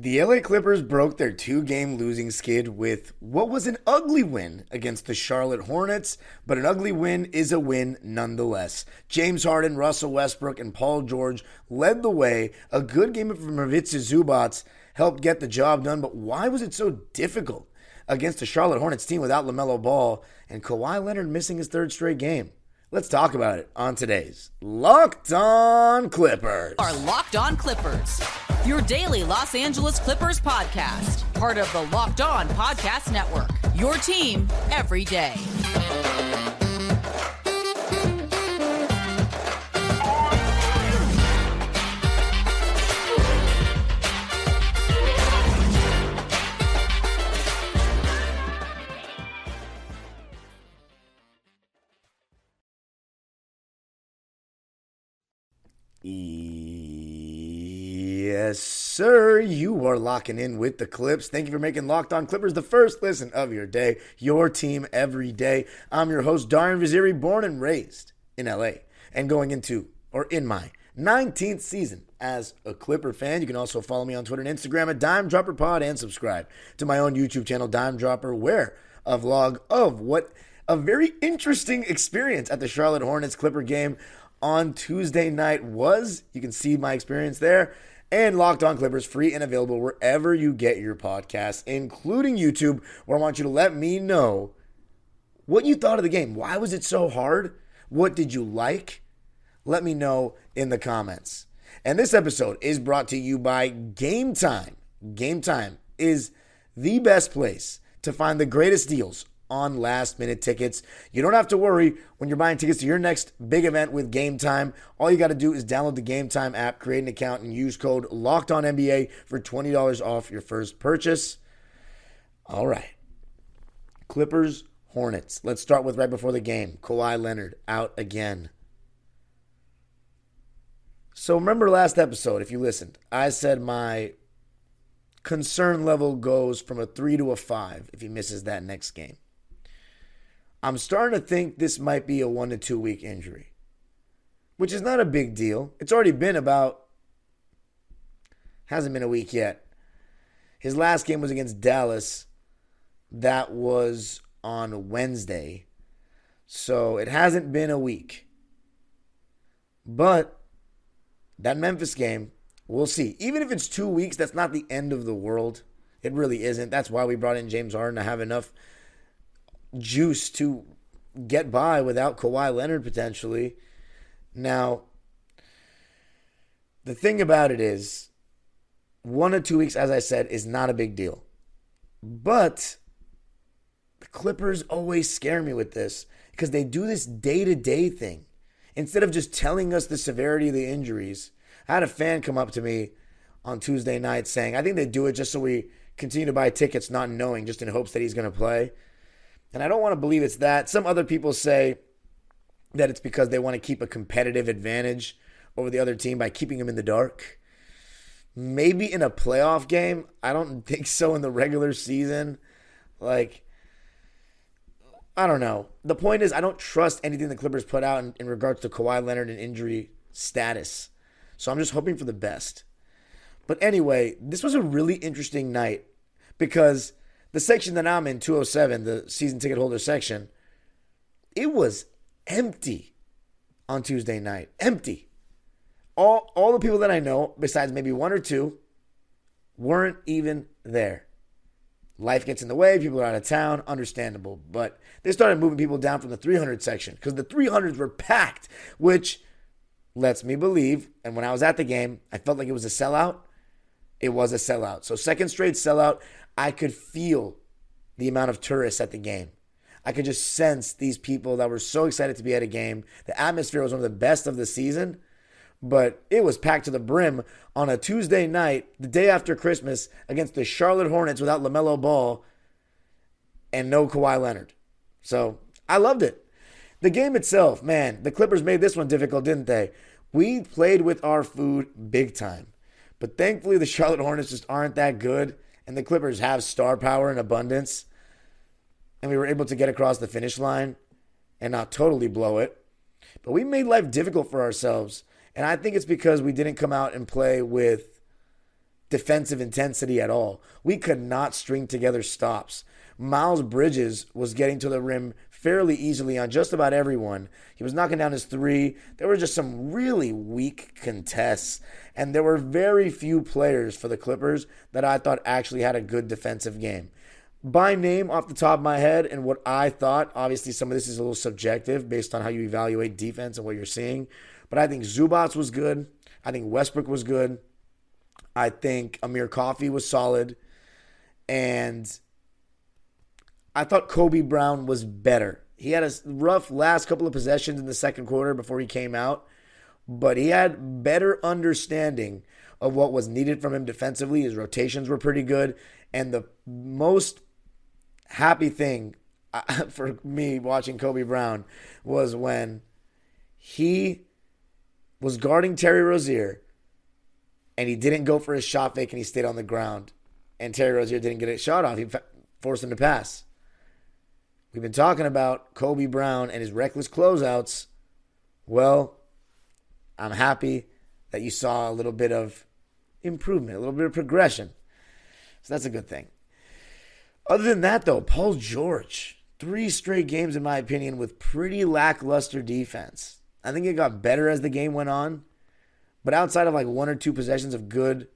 The LA Clippers broke their two game losing skid with what was an ugly win against the Charlotte Hornets, but an ugly win is a win nonetheless. James Harden, Russell Westbrook, and Paul George led the way. A good game from Ivica Zubac helped get the job done, but why was it so difficult against the Charlotte Hornets team without LaMelo Ball and Kawhi Leonard missing his third straight game? Let's talk about it on today's Locked On Clippers. Our Locked On Clippers, your daily Los Angeles Clippers podcast, part of the Locked On Podcast Network. Your team every day. Yes, sir. You are locking in with the Clips. Thank you for making Locked On Clippers the first listen of your day, your team every day. I'm your host, Darian Vaziri, born and raised in LA and going into, or in my 19th season as a Clipper fan. You can also follow me on Twitter and Instagram at Dime Dropper Pod and subscribe to my own YouTube channel, Dime Dropper, where a vlog of what a very interesting experience at the Charlotte Hornets Clipper game on Tuesday night was. You can see my experience there. And Locked On Clippers free and available wherever you get your podcasts, including YouTube, where I want you to let me know what you thought of the game. Why was it so hard? What did you like? Let me know in the comments. And this episode is brought to you by Game Time. Game Time is the best place to find the greatest deals on last minute tickets. You don't have to worry when you're buying tickets to your next big event with Game Time. All you got to do is download the Game Time app, create an account, and use code Locked On for $20 off your first purchase. All right. Clippers, Hornets. Let's start with right before the game. Kawhi Leonard out again. So remember last episode, if you listened, I said my concern level goes from a three to a five if he misses that next game. I'm starting to think this might be a one to two week injury, which is not a big deal. It's already been about, hasn't been a week yet. His last game was against Dallas. That was on Wednesday. So it hasn't been a week. But that Memphis game, we'll see. Even if it's two weeks, that's not the end of the world. It really isn't. That's why we brought in James Harden to have enough juice to get by without Kawhi Leonard potentially. Now, the thing about it is, one or two weeks, as I said, is not a big deal. But the Clippers always scare me with this because they do this day to day thing. Instead of just telling us the severity of the injuries, I had a fan come up to me on Tuesday night saying, I think they do it just so we continue to buy tickets, not knowing, just in hopes that he's going to play. And I don't want to believe it's that. Some other people say that it's because they want to keep a competitive advantage over the other team by keeping them in the dark. Maybe in a playoff game. I don't think so in the regular season. Like, I don't know. The point is, I don't trust anything the Clippers put out in, in regards to Kawhi Leonard and injury status. So I'm just hoping for the best. But anyway, this was a really interesting night because the section that I'm in, 207, the season ticket holder section, it was empty on Tuesday night. Empty. All, all the people that I know, besides maybe one or two, weren't even there. Life gets in the way, people are out of town, understandable. But they started moving people down from the 300 section because the 300s were packed, which lets me believe. And when I was at the game, I felt like it was a sellout. It was a sellout. So, second straight sellout. I could feel the amount of tourists at the game. I could just sense these people that were so excited to be at a game. The atmosphere was one of the best of the season, but it was packed to the brim on a Tuesday night, the day after Christmas, against the Charlotte Hornets without LaMelo Ball and no Kawhi Leonard. So I loved it. The game itself, man, the Clippers made this one difficult, didn't they? We played with our food big time. But thankfully, the Charlotte Hornets just aren't that good and the Clippers have star power in abundance, and we were able to get across the finish line and not totally blow it. But we made life difficult for ourselves. And I think it's because we didn't come out and play with defensive intensity at all. We could not string together stops. Miles Bridges was getting to the rim fairly easily on just about everyone. He was knocking down his three. There were just some really weak contests, and there were very few players for the Clippers that I thought actually had a good defensive game. By name, off the top of my head, and what I thought, obviously some of this is a little subjective based on how you evaluate defense and what you're seeing, but I think Zubac was good. I think Westbrook was good. I think Amir Coffey was solid. And I thought Kobe Brown was better. He had a rough last couple of possessions in the second quarter before he came out, but he had better understanding of what was needed from him defensively. His rotations were pretty good. And the most happy thing uh, for me watching Kobe Brown was when he was guarding Terry Rozier and he didn't go for his shot fake and he stayed on the ground. And Terry Rozier didn't get a shot off. He forced him to pass. We've been talking about Kobe Brown and his reckless closeouts. Well, I'm happy that you saw a little bit of improvement, a little bit of progression. So that's a good thing. Other than that, though, Paul George, three straight games, in my opinion, with pretty lackluster defense. I think it got better as the game went on. But outside of like one or two possessions of good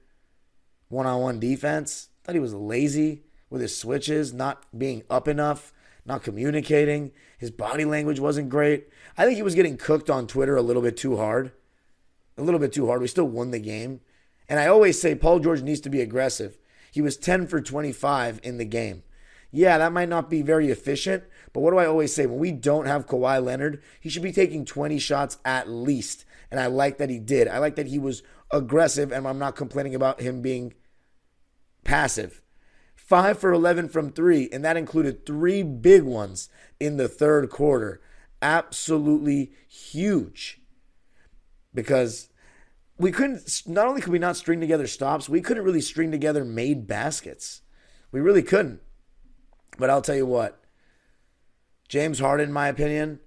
one on one defense, I thought he was lazy with his switches, not being up enough not communicating. His body language wasn't great. I think he was getting cooked on Twitter a little bit too hard. A little bit too hard. We still won the game. And I always say Paul George needs to be aggressive. He was 10 for 25 in the game. Yeah, that might not be very efficient, but what do I always say? When we don't have Kawhi Leonard, he should be taking 20 shots at least. And I like that he did. I like that he was aggressive, and I'm not complaining about him being passive. 5 for 11 from three, and that included three big ones in the third quarter. Absolutely huge. Because we couldn't, not only could we not string together stops, we couldn't really string together made baskets. We really couldn't. But I'll tell you what, James Harden, in my opinion,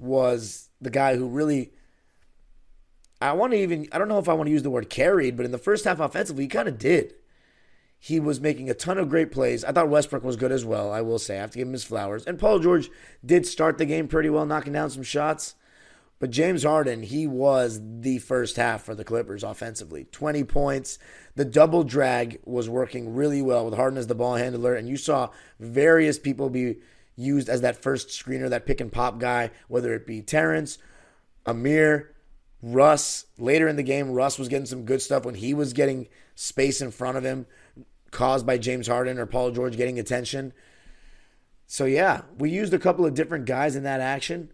was the guy who really. I want to even, I don't know if I want to use the word carried, but in the first half offensively, he kind of did. He was making a ton of great plays. I thought Westbrook was good as well, I will say. I have to give him his flowers. And Paul George did start the game pretty well, knocking down some shots. But James Harden, he was the first half for the Clippers offensively. 20 points. The double drag was working really well with Harden as the ball handler. And you saw various people be used as that first screener, that pick and pop guy, whether it be Terrence, Amir, Russ. Later in the game, Russ was getting some good stuff when he was getting space in front of him caused by James Harden or Paul George getting attention. So, yeah, we used a couple of different guys in that action.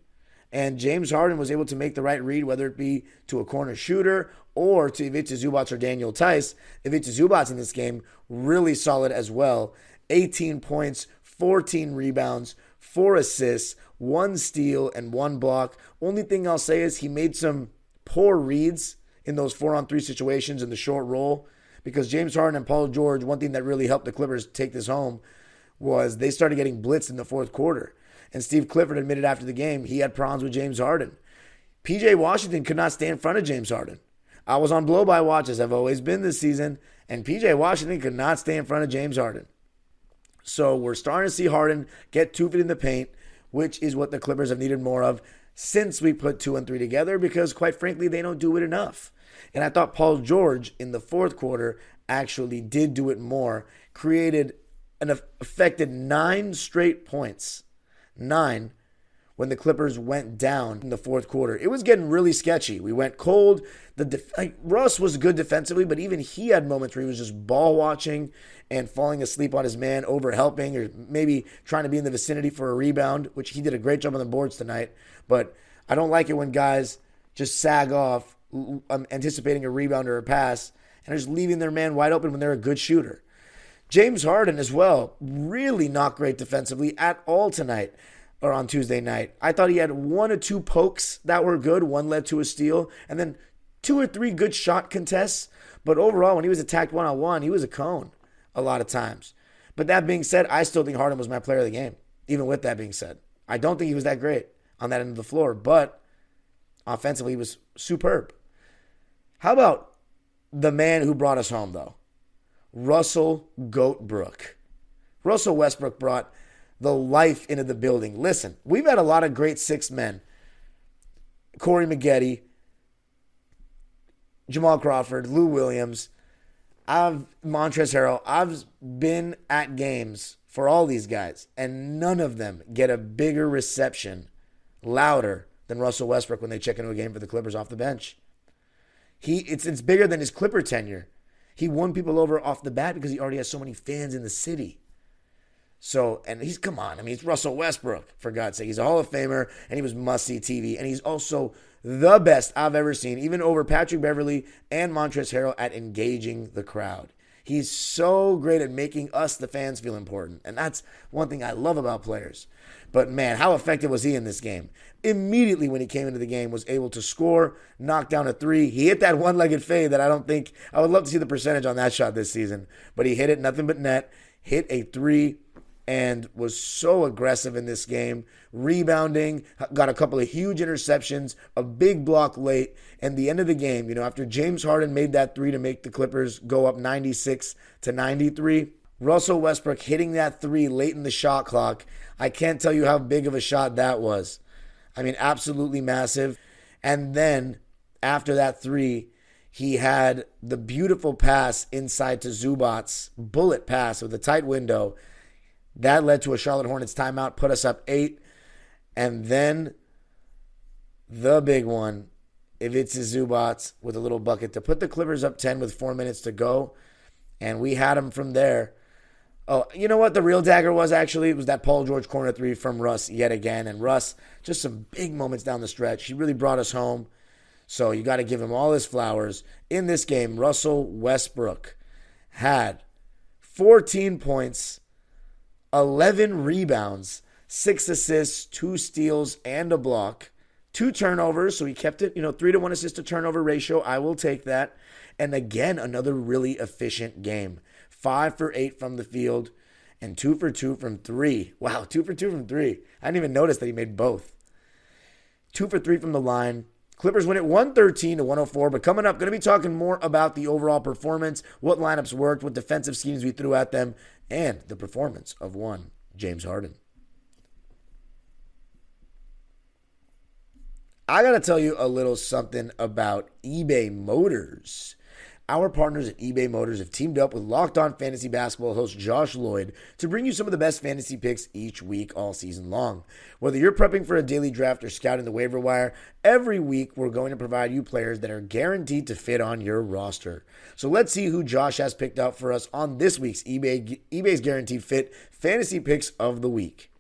And James Harden was able to make the right read, whether it be to a corner shooter or to Ivica Zubac or Daniel Theis. Ivica Zubac in this game, really solid as well. 18 points, 14 rebounds, four assists, one steal, and one block. Only thing I'll say is he made some poor reads in those four on three situations in the short roll because James Harden and Paul George, one thing that really helped the Clippers take this home was they started getting blitzed in the fourth quarter. And Steve Clifford admitted after the game he had problems with James Harden. PJ Washington could not stay in front of James Harden. I was on blow by watch as I've always been this season, and PJ Washington could not stay in front of James Harden. So we're starting to see Harden get two feet in the paint, which is what the Clippers have needed more of since we put two and three together because, quite frankly, they don't do it enough. And I thought Paul George in the fourth quarter actually did do it more, created an affected nine straight points. Nine when the Clippers went down in the fourth quarter. It was getting really sketchy. We went cold. The def- like, Russ was good defensively, but even he had moments where he was just ball watching and falling asleep on his man, over helping, or maybe trying to be in the vicinity for a rebound, which he did a great job on the boards tonight. But I don't like it when guys just sag off um, anticipating a rebound or a pass and are just leaving their man wide open when they're a good shooter. James Harden as well, really not great defensively at all tonight or on Tuesday night. I thought he had one or two pokes that were good. One led to a steal, and then two or three good shot contests. But overall, when he was attacked one on one, he was a cone a lot of times. But that being said, I still think Harden was my player of the game. Even with that being said, I don't think he was that great on that end of the floor, but offensively, he was superb. How about the man who brought us home, though? Russell Goatbrook. Russell Westbrook brought the life into the building. Listen, we've had a lot of great six men. Corey Maggette, Jamal Crawford, Lou Williams, I've Montrezl Harrell. I've been at games for all these guys, and none of them get a bigger reception, louder than Russell Westbrook when they check into a game for the Clippers off the bench. He it's it's bigger than his Clipper tenure. He won people over off the bat because he already has so many fans in the city. So, and he's, come on, I mean, it's Russell Westbrook, for God's sake. He's a Hall of Famer, and he was must see TV. And he's also the best I've ever seen, even over Patrick Beverley and Montrezl Harrell at engaging the crowd. He's so great at making us, the fans, feel important. And that's one thing I love about players. But man, how effective was he in this game? Immediately when he came into the game, was able to score, knock down a three. He hit that one-legged fade that I don't think I would love to see the percentage on that shot this season. But he hit it, nothing but net. Hit a three and was so aggressive in this game, rebounding, got a couple of huge interceptions, a big block late, and the end of the game, you know, after James Harden made that three to make the Clippers go up 96 to 93, Russell Westbrook hitting that three late in the shot clock. I can't tell you how big of a shot that was. I mean, absolutely massive. And then after that three, he had the beautiful pass inside to Zubac, bullet pass with a tight window that led to a Charlotte Hornets timeout, put us up eight. And then the big one, if it's Zubac with a little bucket to put the Clippers up 10 with four minutes to go. And we had them from there. Oh, you know what the real dagger was actually? It was that Paul George corner three from Russ yet again. And Russ, just some big moments down the stretch. He really brought us home. So you got to give him all his flowers. In this game, Russell Westbrook had 14 points, 11 rebounds, six assists, two steals, and a block, two turnovers. So he kept it, you know, three to one assist to turnover ratio. I will take that. And again, another really efficient game. Five for eight from the field and two for two from three. Wow, two for two from three. I didn't even notice that he made both. Two for three from the line. Clippers win it 113 to 104. But coming up, going to be talking more about the overall performance, what lineups worked, what defensive schemes we threw at them, and the performance of one James Harden. I got to tell you a little something about eBay Motors. Our partners at eBay Motors have teamed up with Locked On Fantasy Basketball host Josh Lloyd to bring you some of the best fantasy picks each week all season long. Whether you're prepping for a daily draft or scouting the waiver wire, every week we're going to provide you players that are guaranteed to fit on your roster. So let's see who Josh has picked out for us on this week's eBay eBay's Guaranteed Fit Fantasy Picks of the Week.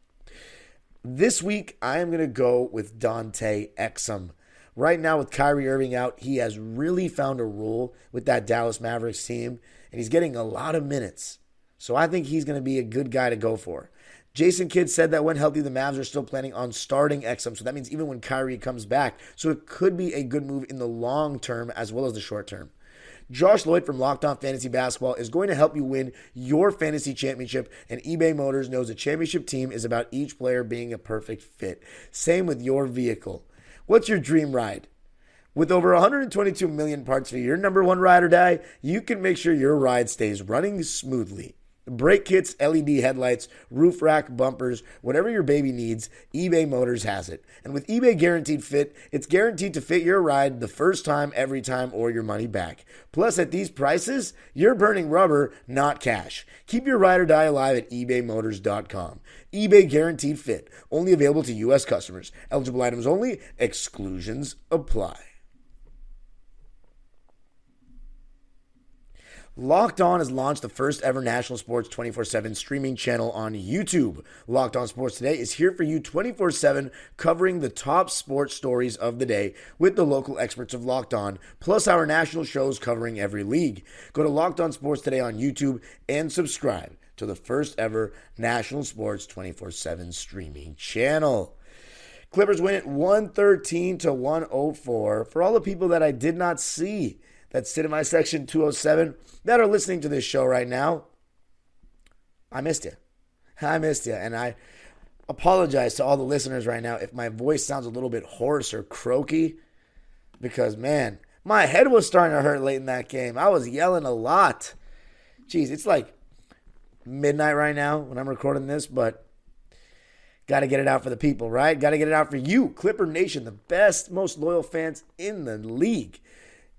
This week I am going to go with Dante Exum. Right now, with Kyrie Irving out, he has really found a role with that Dallas Mavericks team, and he's getting a lot of minutes. So I think he's going to be a good guy to go for. Jason Kidd said that when healthy, the Mavs are still planning on starting Exum. So that means even when Kyrie comes back. So it could be a good move in the long term as well as the short term. Josh Lloyd from Locked On Fantasy Basketball is going to help you win your fantasy championship, and eBay Motors knows a championship team is about each player being a perfect fit. Same with your vehicle. What's your dream ride? With over 122 million parts for your number one ride or die, you can make sure your ride stays running smoothly. Brake kits, LED headlights, roof rack, bumpers, whatever your baby needs, eBay Motors has it. And with eBay Guaranteed Fit, it's guaranteed to fit your ride the first time, every time, or your money back. Plus, at these prices, you're burning rubber, not cash. Keep your ride or die alive at ebaymotors.com. eBay Guaranteed Fit, only available to U.S. customers. Eligible items only, exclusions apply. Locked On has launched the first ever national sports 24 7 streaming channel on YouTube. Locked On Sports Today is here for you 24 7, covering the top sports stories of the day with the local experts of Locked On, plus our national shows covering every league. Go to Locked On Sports Today on YouTube and subscribe to the first ever national sports 24 7 streaming channel. Clippers win it 113 to 104. For all the people that I did not see, that sit in my section 207 that are listening to this show right now, I missed you. I missed you. And I apologize to all the listeners right now if my voice sounds a little bit hoarse or croaky because, man, my head was starting to hurt late in that game. I was yelling a lot. Jeez, it's like midnight right now when I'm recording this, but got to get it out for the people, right? Got to get it out for you, Clipper Nation, the best, most loyal fans in the league.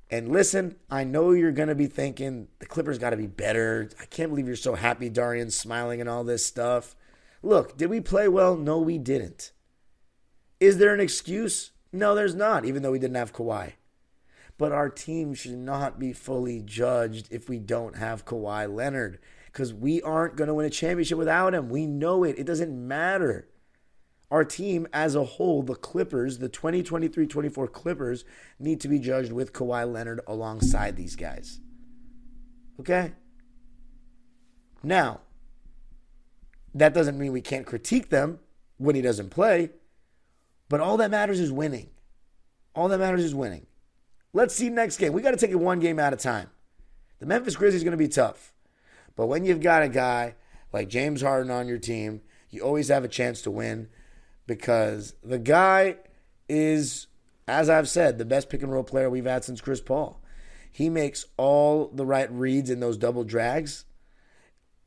And listen, I know you're going to be thinking the Clippers got to be better. I can't believe you're so happy, Darian, smiling and all this stuff. Look, did we play well? No, we didn't. Is there an excuse? No, there's not, even though we didn't have Kawhi. But our team should not be fully judged if we don't have Kawhi Leonard because we aren't going to win a championship without him. We know it. It doesn't matter. Our team as a whole, the Clippers, the 2023 24 Clippers, need to be judged with Kawhi Leonard alongside these guys. Okay? Now, that doesn't mean we can't critique them when he doesn't play, but all that matters is winning. All that matters is winning. Let's see next game. We got to take it one game at a time. The Memphis Grizzlies going to be tough. But when you've got a guy like James Harden on your team, you always have a chance to win because the guy is, as I've said, the best pick and roll player we've had since Chris Paul. He makes all the right reads in those double drags.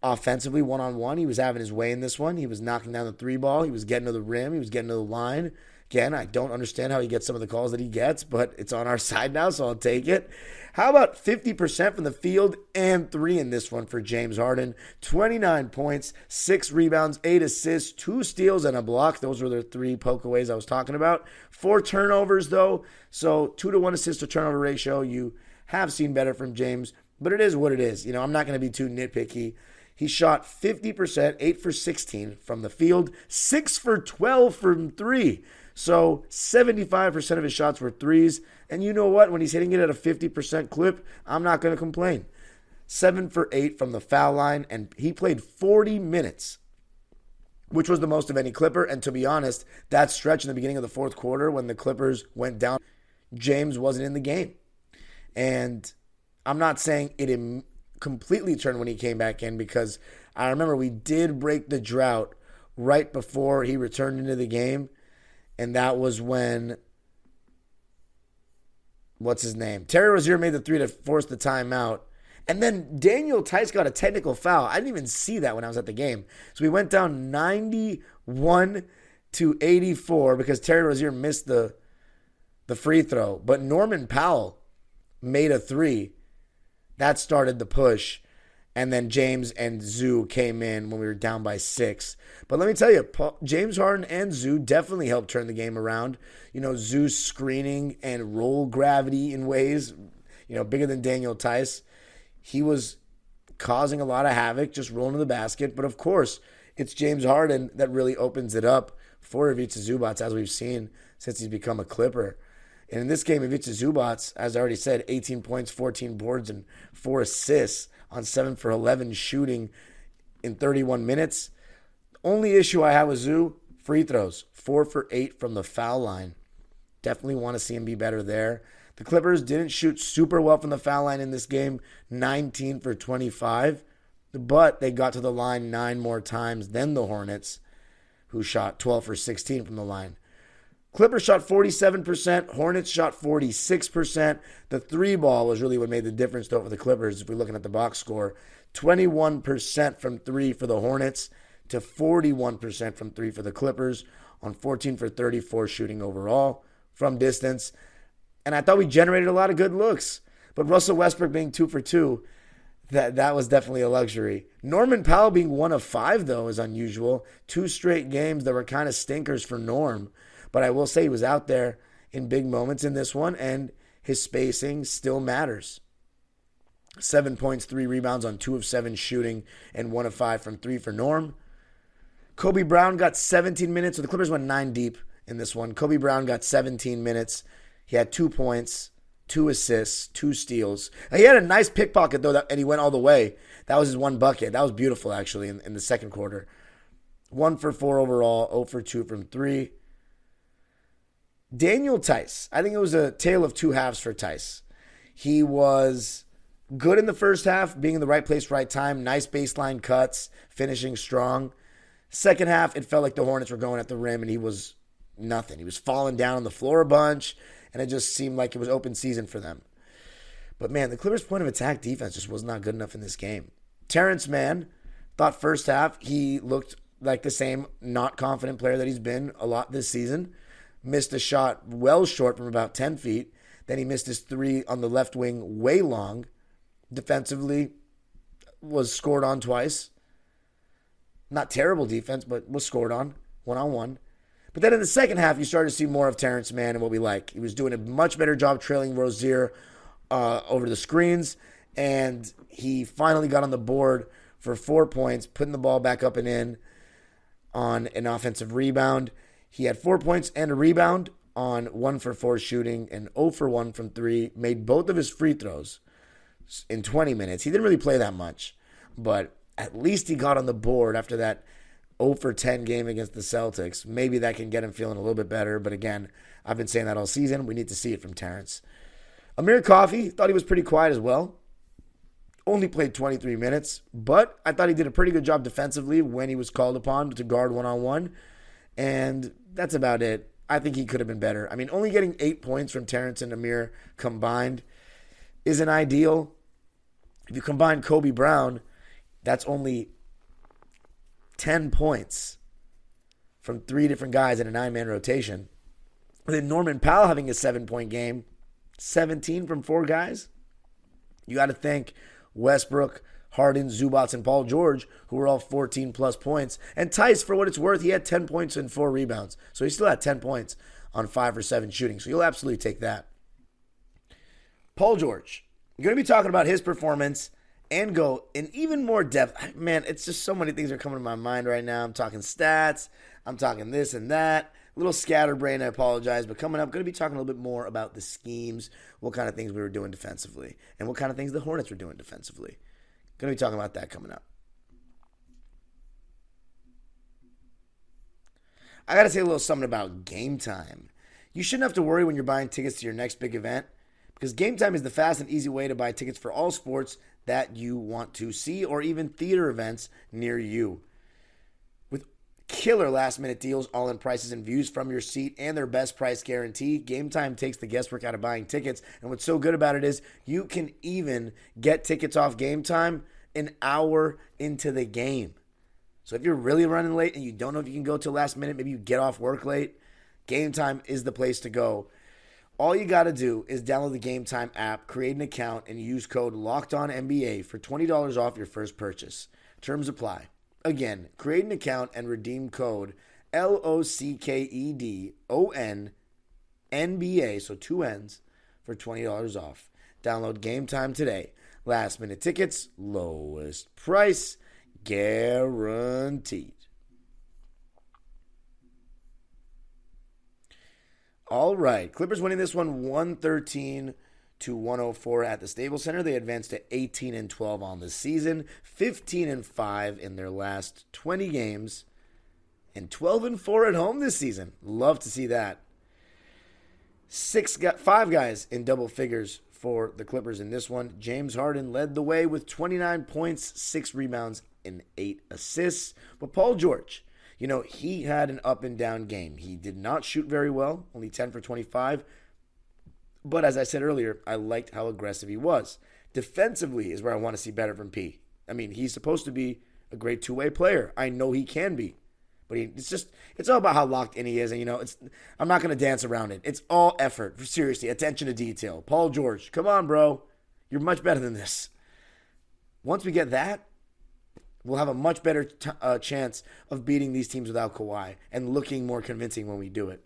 Offensively, one on one, he was having his way in this one. He was knocking down the three ball. He was getting to the rim. He was getting to the line. Again, I don't understand how he gets some of the calls that he gets, but it's on our side now, so I'll take it. How about 50% from the field and three in this one for James Harden? 29 points, six rebounds, eight assists, two steals, and a block. Those were the three pokeaways I was talking about. Four turnovers, though. So, two to one assist to turnover ratio. You have seen better from James, but it is what it is. You know, I'm not going to be too nitpicky. He shot 50%, 8 for 16 from the field, 6 for 12 from 3. So 75% of his shots were threes. And you know what? When he's hitting it at a 50% clip, I'm not going to complain. Seven for eight from the foul line, and he played 40 minutes, which was the most of any Clipper. And to be honest, that stretch in the beginning of the fourth quarter when the Clippers went down, James wasn't in the game. And I'm not saying it Im- completely turned when he came back in because I remember we did break the drought right before he returned into the game and that was when what's his name? Terry Rozier made the three to force the timeout. And then Daniel Theis got a technical foul. I didn't even see that when I was at the game. So we went down 91 to 84 because Terry Rozier missed the the free throw. But Norman Powell made a three. That started the push. And then James and Zoo came in when we were down by six. But let me tell you, Paul, James Harden and Zoo definitely helped turn the game around. You know, Zoo's screening and roll gravity in ways, you know, bigger than Daniel Theis. He was causing a lot of havoc, just rolling to the basket. But of course, it's James Harden that really opens it up for Ivica Zubac, as we've seen since he's become a Clipper. And in this game, Ivica Zubac, as I already said, 18 points, 14 boards, and four assists on 7 for 11 shooting in 31 minutes. Only issue I have with Zoo, free throws. 4 for 8 from the foul line. Definitely want to see him be better there. The Clippers didn't shoot super well from the foul line in this game, 19 for 25, but they got to the line nine more times than the Hornets, who shot 12 for 16 from the line. Clippers shot 47%, Hornets shot 46%. The three ball was really what made the difference, though, for the Clippers. If we're looking at the box score, 21% from three for the Hornets to 41% from three for the Clippers on 14 for 34 shooting overall from distance. And I thought we generated a lot of good looks. But Russell Westbrook being two for two, that, that was definitely a luxury. Norman Powell being one of five, though, is unusual. Two straight games that were kind of stinkers for Norm. But I will say he was out there in big moments in this one, and his spacing still matters. Seven points, three rebounds on two of seven shooting, and one of five from three for Norm. Kobe Brown got 17 minutes, so the Clippers went nine deep in this one. Kobe Brown got 17 minutes. He had two points, two assists, two steals. He had a nice pickpocket, though, and he went all the way. That was his one bucket. That was beautiful, actually, in, in the second quarter. One for four overall, 0 for two from three. Daniel Theis, I think it was a tale of two halves for Theis. He was good in the first half, being in the right place, right time, nice baseline cuts, finishing strong. Second half, it felt like the Hornets were going at the rim and he was nothing. He was falling down on the floor a bunch, and it just seemed like it was open season for them. But man, the Clippers' point of attack defense just was not good enough in this game. Terrence Mann, thought first half he looked like the same not confident player that he's been a lot this season. Missed a shot well short from about 10 feet. Then he missed his three on the left wing way long. Defensively, was scored on twice. Not terrible defense, but was scored on one on one. But then in the second half, you started to see more of Terrence Mann and what we like. He was doing a much better job trailing Rozier uh, over the screens, and he finally got on the board for four points, putting the ball back up and in on an offensive rebound. He had four points and a rebound on one for four shooting and 0 for 1 from three. Made both of his free throws in 20 minutes. He didn't really play that much, but at least he got on the board after that 0 for 10 game against the Celtics. Maybe that can get him feeling a little bit better. But again, I've been saying that all season. We need to see it from Terrence. Amir Coffey thought he was pretty quiet as well. Only played 23 minutes, but I thought he did a pretty good job defensively when he was called upon to guard one on one. And that's about it. I think he could have been better. I mean, only getting eight points from Terrence and Amir combined isn't ideal. If you combine Kobe Brown, that's only 10 points from three different guys in a nine man rotation. And then Norman Powell having a seven point game, 17 from four guys. You got to thank Westbrook, Harden, Zubac, and Paul George, who were all 14 plus points. And Theis, for what it's worth, he had 10 points and four rebounds. So he still had 10 points on five or seven shooting. So you'll absolutely take that. Paul George, I'm going to be talking about his performance and go in even more depth. Man, it's just so many things are coming to my mind right now. I'm talking stats, I'm talking this and that. A little scatterbrain, I apologize. But coming up, going to be talking a little bit more about the schemes, what kind of things we were doing defensively, and what kind of things the Hornets were doing defensively. Going to be talking about that coming up. I got to say a little something about game time. You shouldn't have to worry when you're buying tickets to your next big event because Game Time is the fast and easy way to buy tickets for all sports that you want to see or even theater events near you. Killer last minute deals, all in prices and views from your seat, and their best price guarantee, Game Time takes the guesswork out of buying tickets. And what's so good about it is you can even get tickets off Game Time an hour into the game. So if you're really running late and you don't know if you can go till last minute, maybe you get off work late, Game Time is the place to go. All you got to do is download the Game Time app, create an account, and use code Locked On LOCKEDONNBA for $20 off your first purchase. Terms apply. Again, create an account and redeem code L O C K E D O N N B A, so two N's, for $20 off. Download Game Time today. Last minute tickets, lowest price, guaranteed. All right. Clippers winning this one 113 to 104 at the Staples Center. They advanced to 18 and 12 on the season, 15 and 5 in their last 20 games, and 12 and 4 at home this season. Love to see that. Six got five guys in double figures for the Clippers in this one. James Harden led the way with 29 points, 6 rebounds, and 8 assists. But Paul George you know, he had an up and down game. He did not shoot very well, only 10 for 25. But as I said earlier, I liked how aggressive he was. Defensively is where I want to see better from P. I mean, he's supposed to be a great two way player. I know he can be. But he, it's just, it's all about how locked in he is. And, you know, it's, I'm not going to dance around it. It's all effort. Seriously, attention to detail. Paul George, come on, bro. You're much better than this. Once we get that, we'll have a much better t- uh, chance of beating these teams without Kawhi and looking more convincing when we do it.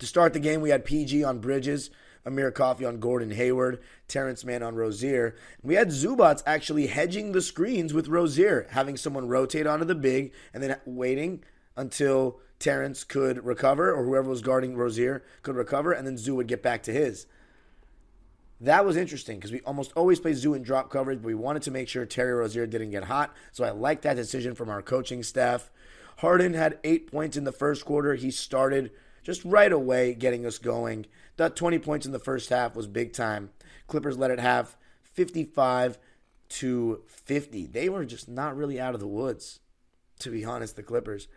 To start the game, we had PG on Bridges, Amir Coffey on Gordon Hayward, Terrence Mann on Rozier. We had Zubac actually hedging the screens with Rozier, having someone rotate onto the big and then waiting until Terrence could recover or whoever was guarding Rozier could recover, and then Zoo would get back to his. That was interesting because we almost always play Zoo in drop coverage, but we wanted to make sure Terry Rozier didn't get hot. So I like that decision from our coaching staff. Harden had eight points in the first quarter. He started just right away getting us going. That 20 points in the first half was big time. Clippers let it have 55 to 50. They were just not really out of the woods, to be honest, the Clippers.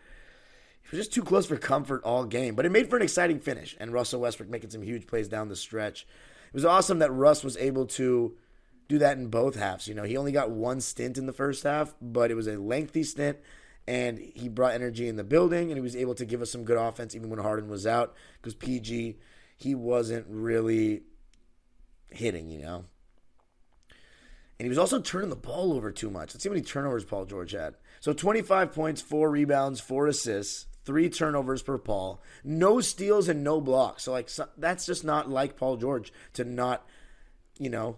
It was just too close for comfort all game, but it made for an exciting finish. And Russell Westbrook making some huge plays down the stretch. It was awesome that Russ was able to do that in both halves. You know, he only got one stint in the first half, but it was a lengthy stint, and he brought energy in the building, and he was able to give us some good offense even when Harden was out because PG he wasn't really hitting. You know. And he was also turning the ball over too much. Let's see how many turnovers Paul George had. So 25 points, four rebounds, four assists, three turnovers per Paul, no steals and no blocks. So like so, that's just not like Paul George to not, you know,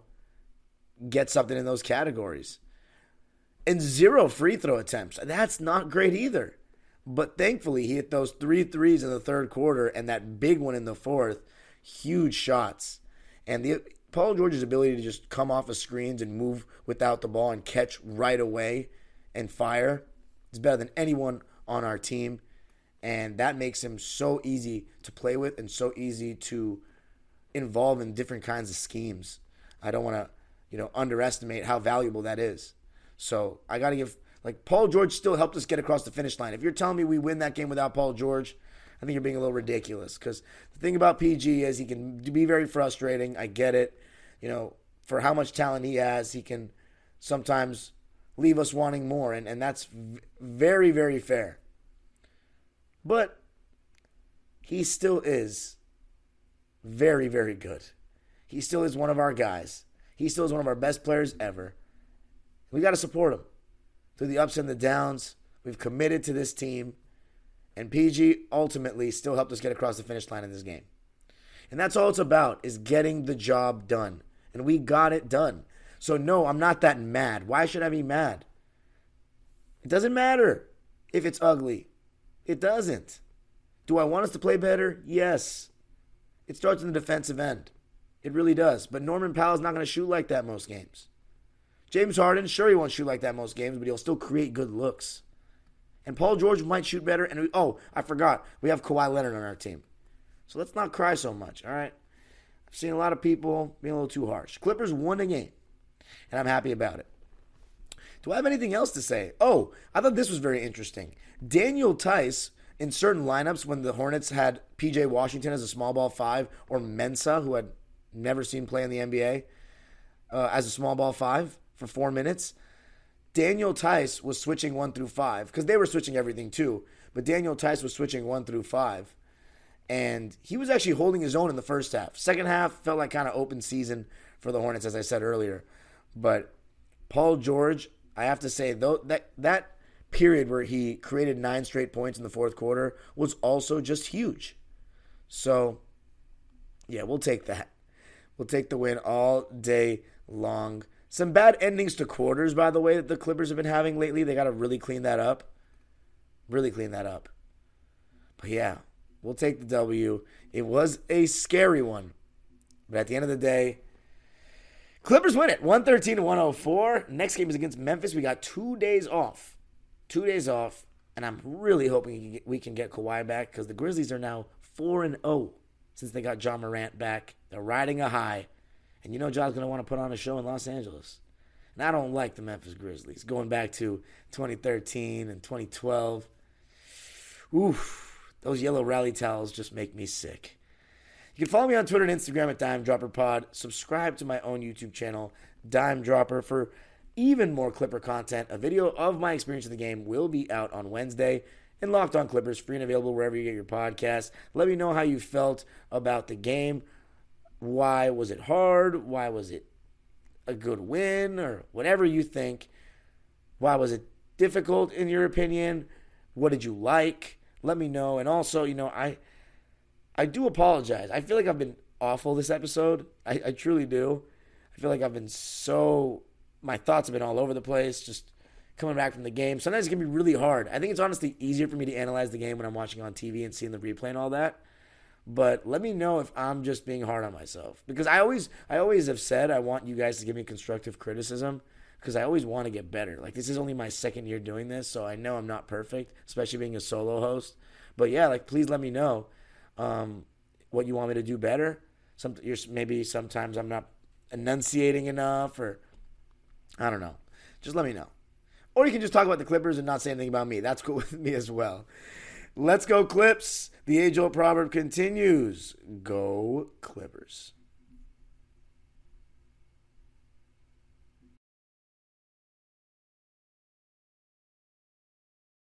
get something in those categories. And zero free throw attempts. That's not great either. But thankfully, he hit those three threes in the third quarter and that big one in the fourth. Huge shots. And the Paul George's ability to just come off of screens and move without the ball and catch right away and fire is better than anyone on our team. And that makes him so easy to play with and so easy to involve in different kinds of schemes. I don't want to, you know, underestimate how valuable that is. So I got to give, like, Paul George still helped us get across the finish line. If you're telling me we win that game without Paul George, I think you're being a little ridiculous. Because the thing about PG is he can be very frustrating. I get it you know, for how much talent he has, he can sometimes leave us wanting more. And, and that's very, very fair. But he still is very, very good. He still is one of our guys. He still is one of our best players ever. We got to support them through the ups and the downs. We've committed to this team. And PG ultimately still helped us get across the finish line in this game. And that's all it's about is getting the job done. And we got it done. So no, I'm not that mad. Why should I be mad? It doesn't matter if it's ugly. It doesn't. Do I want us to play better? Yes. It starts in the defensive end. It really does. But Norman Powell's not going to shoot like that most games. James Harden, sure he won't shoot like that most games, but he'll still create good looks. And Paul George might shoot better. And we, oh, I forgot, we have Kawhi Leonard on our team. So let's not cry so much, all right? I've seen a lot of people being a little too harsh. Clippers won a game, and I'm happy about it. Do I have anything else to say? Oh, I thought this was very interesting. Daniel Theis in certain lineups, when the Hornets had PJ Washington as a small ball five, or Mensah, who had never seen play in the NBA, uh, as a small ball five for four minutes, Daniel Theis was switching one through five because they were switching everything too. But Daniel Theis was switching one through five and he was actually holding his own in the first half. Second half felt like kind of open season for the Hornets, as I said earlier. But Paul George, I have to say, though that that period where he created nine straight points in the fourth quarter was also just huge. So, yeah, we'll take that. We'll take the win all day long. Some bad endings to quarters, by the way, that the Clippers have been having lately. They got to really clean that up. Really clean that up. But yeah, We'll take the W. It was a scary one. But at the end of the day, Clippers win it 113 to 104. Next game is against Memphis. We got two days off. Two days off. And I'm really hoping we can get Kawhi back because the Grizzlies are now 4 and 0 since they got Ja Morant back. They're riding a high. And you know Ja's going to want to put on a show in Los Angeles. And I don't like the Memphis Grizzlies going back to 2013 and 2012. Oof. Those yellow rally towels just make me sick. You can follow me on Twitter and Instagram at Dime Dropper Pod. Subscribe to my own YouTube channel, Dime Dropper, for even more Clipper content. A video of my experience of the game will be out on Wednesday. And Locked On Clippers, free and available wherever you get your podcasts. Let me know how you felt about the game. Why was it hard? Why was it a good win? Or whatever you think. Why was it difficult in your opinion? What did you like? let me know. And also, you know, I I do apologize. I feel like I've been awful this episode. I, I truly do. I feel like I've been so my thoughts have been all over the place, just coming back from the game. Sometimes it can be really hard. I think it's honestly easier for me to analyze the game when I'm watching on TV and seeing the replay and all that. But let me know if I'm just being hard on myself because I always I always have said I want you guys to give me constructive criticism because I always want to get better. Like this is only my second year doing this, so I know I'm not perfect, especially being a solo host. But yeah, like please let me know um, what you want me to do better. Some you're, maybe sometimes I'm not enunciating enough, or I don't know. Just let me know. Or you can just talk about the Clippers and not say anything about me. That's cool with me as well. Let's go, Clips. The age old proverb continues Go, Clippers.